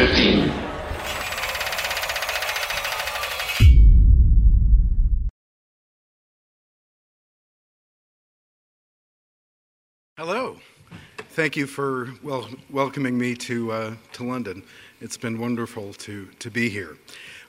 15. Hello. Thank you for welcoming me to, uh, to London. It's been wonderful to, to be here.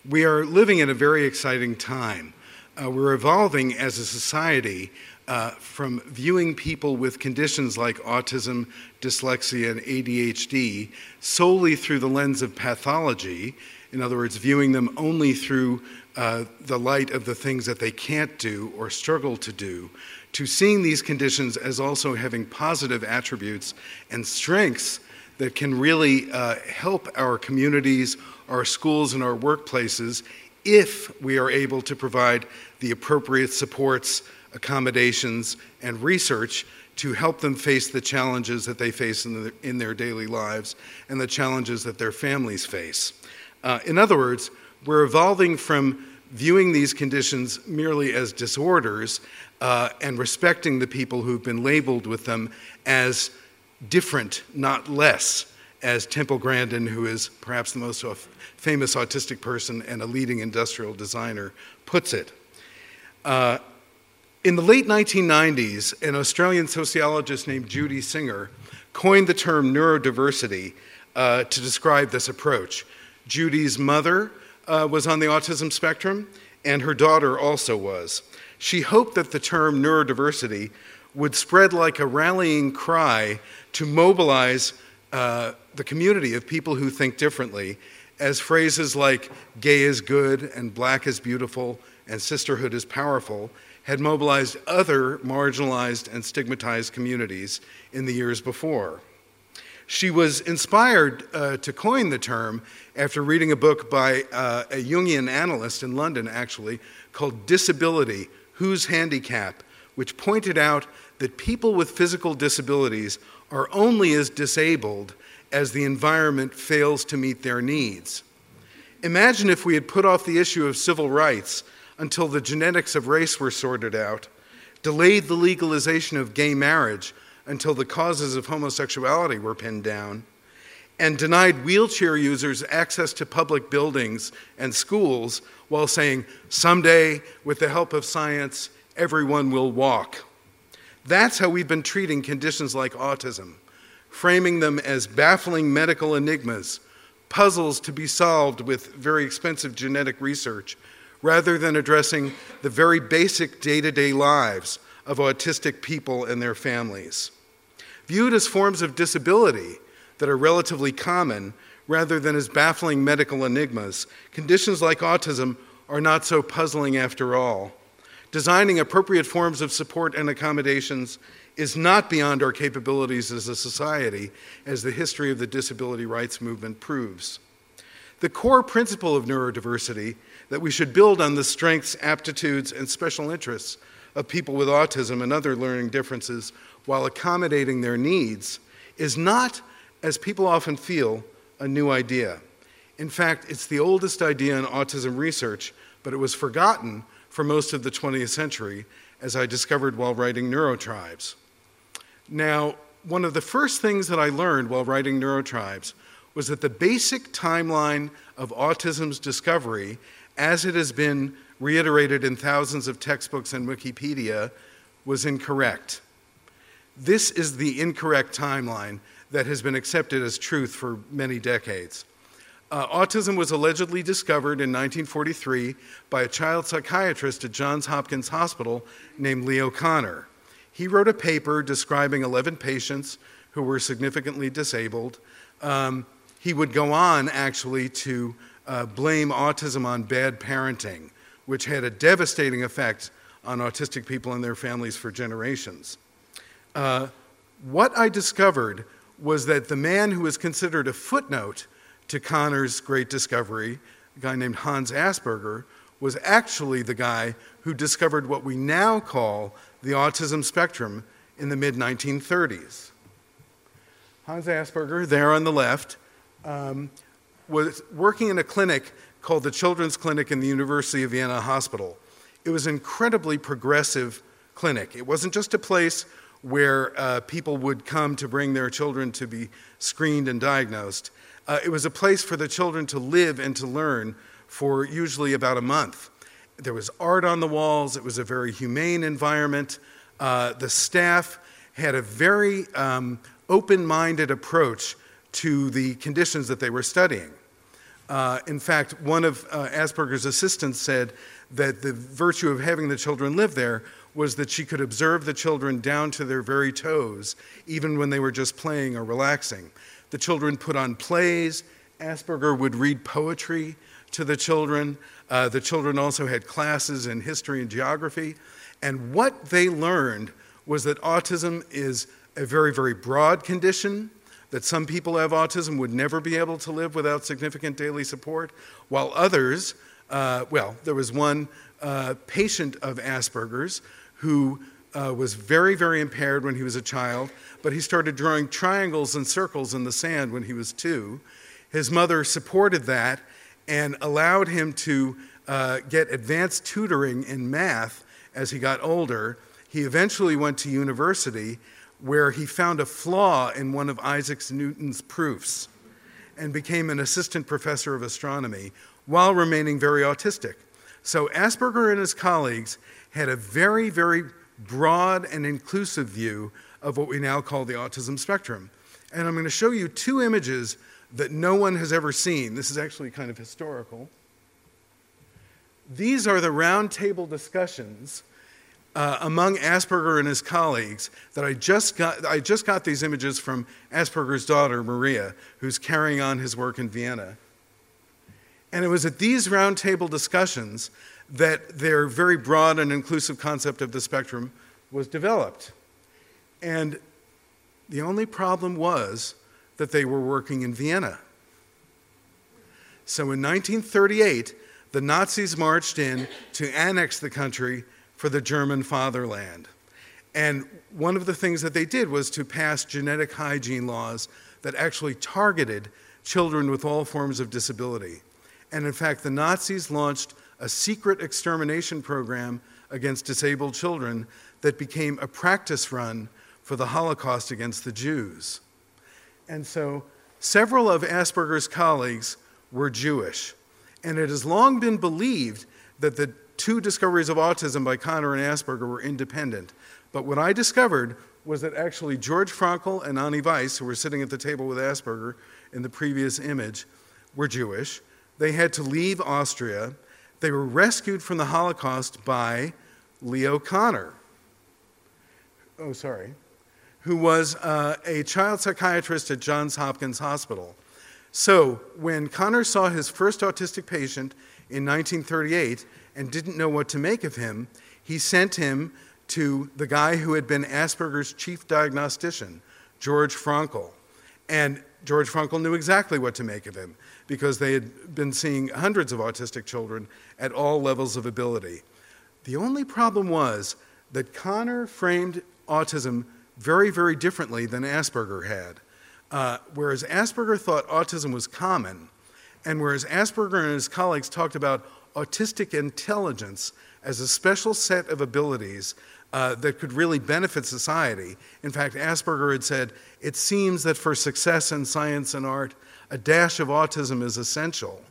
We are living in a very exciting time. Uh, we're evolving as a society uh, from viewing people with conditions like autism, dyslexia, and ADHD solely through the lens of pathology, in other words, viewing them only through uh, the light of the things that they can't do or struggle to do, to seeing these conditions as also having positive attributes and strengths that can really uh, help our communities, our schools, and our workplaces if we are able to provide the appropriate supports accommodations, and research to help them face the challenges that they face in, the, in their daily lives and the challenges that their families face. Uh, in other words, we're evolving from viewing these conditions merely as disorders uh, and respecting the people who've been labeled with them as different, not less, as Temple Grandin, who is perhaps the most famous autistic person and a leading industrial designer, puts it. Uh, in the late 1990s, an Australian sociologist named Judy Singer coined the term neurodiversity uh, to describe this approach. Judy's mother uh, was on the autism spectrum, and her daughter also was. She hoped that the term neurodiversity would spread like a rallying cry to mobilize uh, the community of people who think differently, as phrases like gay is good and black is beautiful and sisterhood is powerful had mobilized other marginalized and stigmatized communities in the years before. She was inspired uh, to coin the term after reading a book by uh, a Jungian analyst in London, actually, called Disability Whose Handicap, which pointed out that people with physical disabilities are only as disabled as the environment fails to meet their needs. Imagine if we had put off the issue of civil rights until the genetics of race were sorted out, delayed the legalization of gay marriage until the causes of homosexuality were pinned down, and denied wheelchair users access to public buildings and schools while saying, someday, with the help of science, everyone will walk. That's how we've been treating conditions like autism, framing them as baffling medical enigmas, puzzles to be solved with very expensive genetic research rather than addressing the very basic day to day lives of autistic people and their families. Viewed as forms of disability that are relatively common rather than as baffling medical enigmas, conditions like autism are not so puzzling after all. Designing appropriate forms of support and accommodations is not beyond our capabilities as a society, as the history of the disability rights movement proves. The core principle of neurodiversity that we should build on the strengths, aptitudes, and special interests of people with autism and other learning differences while accommodating their needs is not, as people often feel, a new idea. In fact, it's the oldest idea in autism research, but it was forgotten for most of the 20th century, as I discovered while writing Neurotribes. Now, one of the first things that I learned while writing Neurotribes was that the basic timeline of autism's discovery as it has been reiterated in thousands of textbooks and Wikipedia, was incorrect. This is the incorrect timeline that has been accepted as truth for many decades. Uh, autism was allegedly discovered in 1943 by a child psychiatrist at Johns Hopkins Hospital named Leo Kanner. He wrote a paper describing 11 patients who were significantly disabled. Um, he would go on actually to uh, blame autism on bad parenting, which had a devastating effect on autistic people and their families for generations. Uh, what I discovered was that the man who was considered a footnote to Kanner's great discovery, a guy named Hans Asperger, was actually the guy who discovered what we now call the autism spectrum in the mid 1930s. Hans Asperger, there on the left, um, was working in a clinic called the Children's Clinic in the University of Vienna Hospital. It was an incredibly progressive clinic. It wasn't just a place where uh, people would come to bring their children to be screened and diagnosed. Uh, it was a place for the children to live and to learn for usually about a month. There was art on the walls, it was a very humane environment. Uh, the staff had a very um, open minded approach to the conditions that they were studying. Uh, in fact, one of uh, Asperger's assistants said that the virtue of having the children live there was that she could observe the children down to their very toes, even when they were just playing or relaxing. The children put on plays. Asperger would read poetry to the children. Uh, the children also had classes in history and geography. And what they learned was that autism is a very, very broad condition, that some people have autism would never be able to live without significant daily support, while others, uh, well, there was one uh, patient of Asperger's who uh, was very, very impaired when he was a child, but he started drawing triangles and circles in the sand when he was two. His mother supported that and allowed him to uh, get advanced tutoring in math as he got older. He eventually went to university where he found a flaw in one of Isaac Newton's proofs and became an assistant professor of astronomy while remaining very autistic. So Asperger and his colleagues had a very, very broad and inclusive view of what we now call the autism spectrum. And I'm going to show you two images that no one has ever seen. This is actually kind of historical. These are the roundtable discussions uh, among Asperger and his colleagues that I just got. I just got these images from Asperger's daughter, Maria, who's carrying on his work in Vienna. And it was at these roundtable discussions that their very broad and inclusive concept of the spectrum was developed. And the only problem was that they were working in Vienna. So in 1938, the Nazis marched in to annex the country for the German fatherland. And one of the things that they did was to pass genetic hygiene laws that actually targeted children with all forms of disability. And in fact, the Nazis launched a secret extermination program against disabled children that became a practice run for the Holocaust against the Jews. And so several of Asperger's colleagues were Jewish. And it has long been believed that the two discoveries of autism by Kanner and Asperger were independent. But what I discovered was that actually George Frankl and Annie Weiss, who were sitting at the table with Asperger in the previous image, were Jewish. They had to leave Austria. They were rescued from the Holocaust by Leo Kanner. Oh, sorry. Who was uh, a child psychiatrist at Johns Hopkins Hospital. So, when Kanner saw his first autistic patient in 1938, and didn't know what to make of him, he sent him to the guy who had been Asperger's chief diagnostician, George Frankl. And George Frankl knew exactly what to make of him because they had been seeing hundreds of autistic children at all levels of ability. The only problem was that Kanner framed autism very, very differently than Asperger had. Uh, whereas Asperger thought autism was common, and whereas Asperger and his colleagues talked about autistic intelligence as a special set of abilities uh, that could really benefit society. In fact, Asperger had said, it seems that for success in science and art, a dash of autism is essential.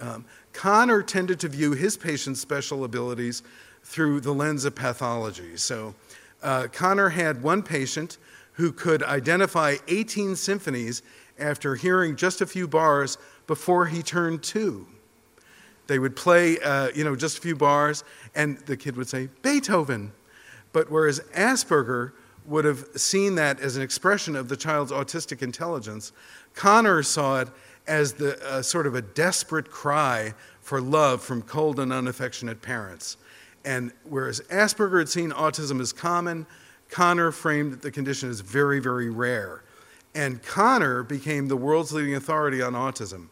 Um, Kanner tended to view his patients' special abilities through the lens of pathology. So uh, Kanner had one patient who could identify 18 symphonies after hearing just a few bars before he turned two. They would play, uh, you know, just a few bars, and the kid would say, Beethoven. But whereas Asperger would have seen that as an expression of the child's autistic intelligence, Kanner saw it as the uh, sort of a desperate cry for love from cold and unaffectionate parents. And whereas Asperger had seen autism as common, Kanner framed the condition as very, very rare. And Kanner became the world's leading authority on autism.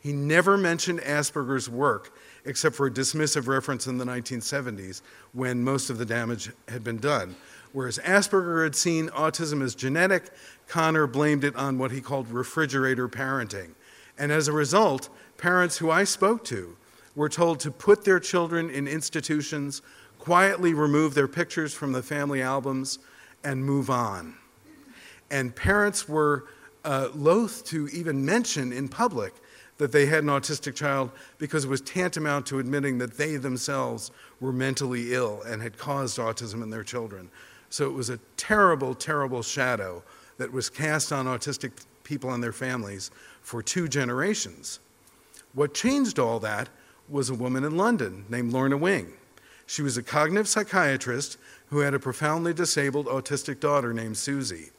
He never mentioned Asperger's work except for a dismissive reference in the 1970s when most of the damage had been done. Whereas Asperger had seen autism as genetic, Kanner blamed it on what he called refrigerator parenting. And as a result, parents who I spoke to were told to put their children in institutions, quietly remove their pictures from the family albums, and move on. And parents were uh, loath to even mention in public that they had an autistic child because it was tantamount to admitting that they themselves were mentally ill and had caused autism in their children. So it was a terrible, terrible shadow that was cast on autistic people and their families for two generations. What changed all that was a woman in London named Lorna Wing. She was a cognitive psychiatrist who had a profoundly disabled autistic daughter named Susie.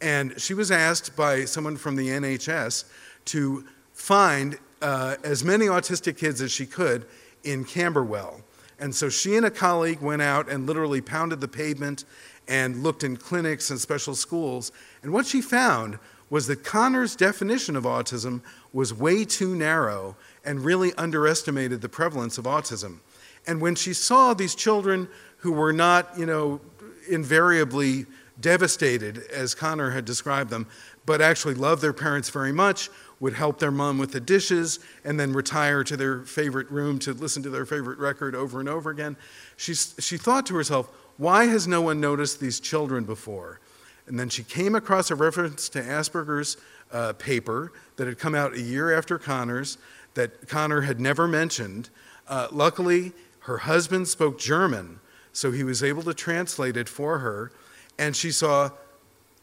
And she was asked by someone from the NHS to find uh, as many autistic kids as she could in Camberwell. And so she and a colleague went out and literally pounded the pavement and looked in clinics and special schools. And what she found was that Kanner's definition of autism was way too narrow and really underestimated the prevalence of autism. And when she saw these children who were not, you know, invariably devastated, as Kanner had described them, but actually loved their parents very much, would help their mom with the dishes, and then retire to their favorite room to listen to their favorite record over and over again. She, she thought to herself, why has no one noticed these children before? And then she came across a reference to Asperger's uh, paper that had come out a year after Kanner's that Kanner had never mentioned. Uh, luckily, her husband spoke German, so he was able to translate it for her, and she saw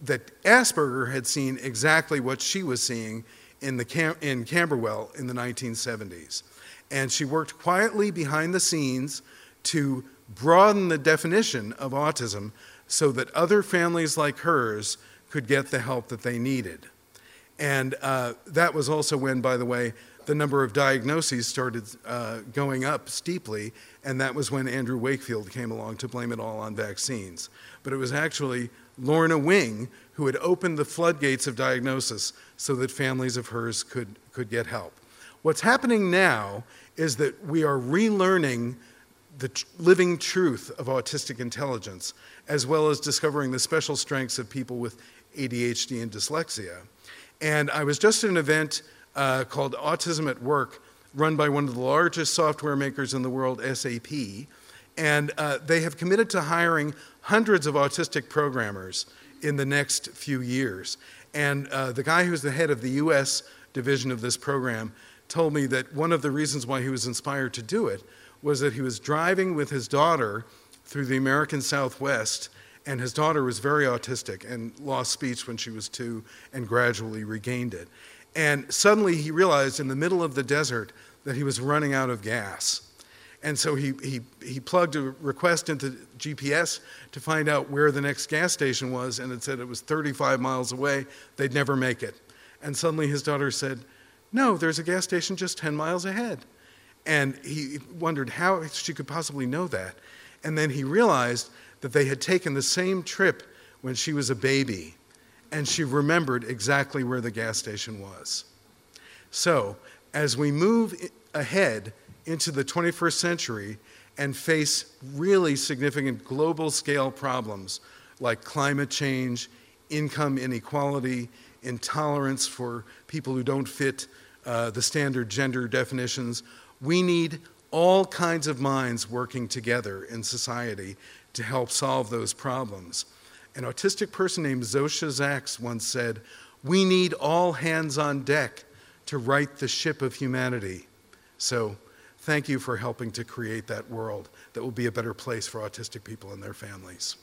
that Asperger had seen exactly what she was seeing in, the Cam- in Camberwell in the 1970s. And she worked quietly behind the scenes to broaden the definition of autism so that other families like hers could get the help that they needed. And uh, that was also when, by the way, the number of diagnoses started uh, going up steeply, and that was when Andrew Wakefield came along to blame it all on vaccines. But it was actually Lorna Wing who had opened the floodgates of diagnosis so that families of hers could, could get help. What's happening now is that we are relearning the tr- living truth of autistic intelligence, as well as discovering the special strengths of people with ADHD and dyslexia. And I was just at an event uh, called Autism at Work, run by one of the largest software makers in the world, SAP. And uh, they have committed to hiring hundreds of autistic programmers in the next few years. And uh, the guy who's the head of the US division of this program told me that one of the reasons why he was inspired to do it was that he was driving with his daughter through the American Southwest, and his daughter was very autistic and lost speech when she was two and gradually regained it. And suddenly he realized in the middle of the desert that he was running out of gas. And so he, he, he plugged a request into GPS to find out where the next gas station was, and it said it was 35 miles away. They'd never make it. And suddenly his daughter said, No, there's a gas station just 10 miles ahead. And he wondered how she could possibly know that. And then he realized that they had taken the same trip when she was a baby and she remembered exactly where the gas station was. So, as we move ahead into the 21st century and face really significant global scale problems like climate change, income inequality, intolerance for people who don't fit uh, the standard gender definitions, we need all kinds of minds working together in society to help solve those problems. An autistic person named Zosia Zaks once said, We need all hands on deck to right the ship of humanity. So, thank you for helping to create that world that will be a better place for autistic people and their families.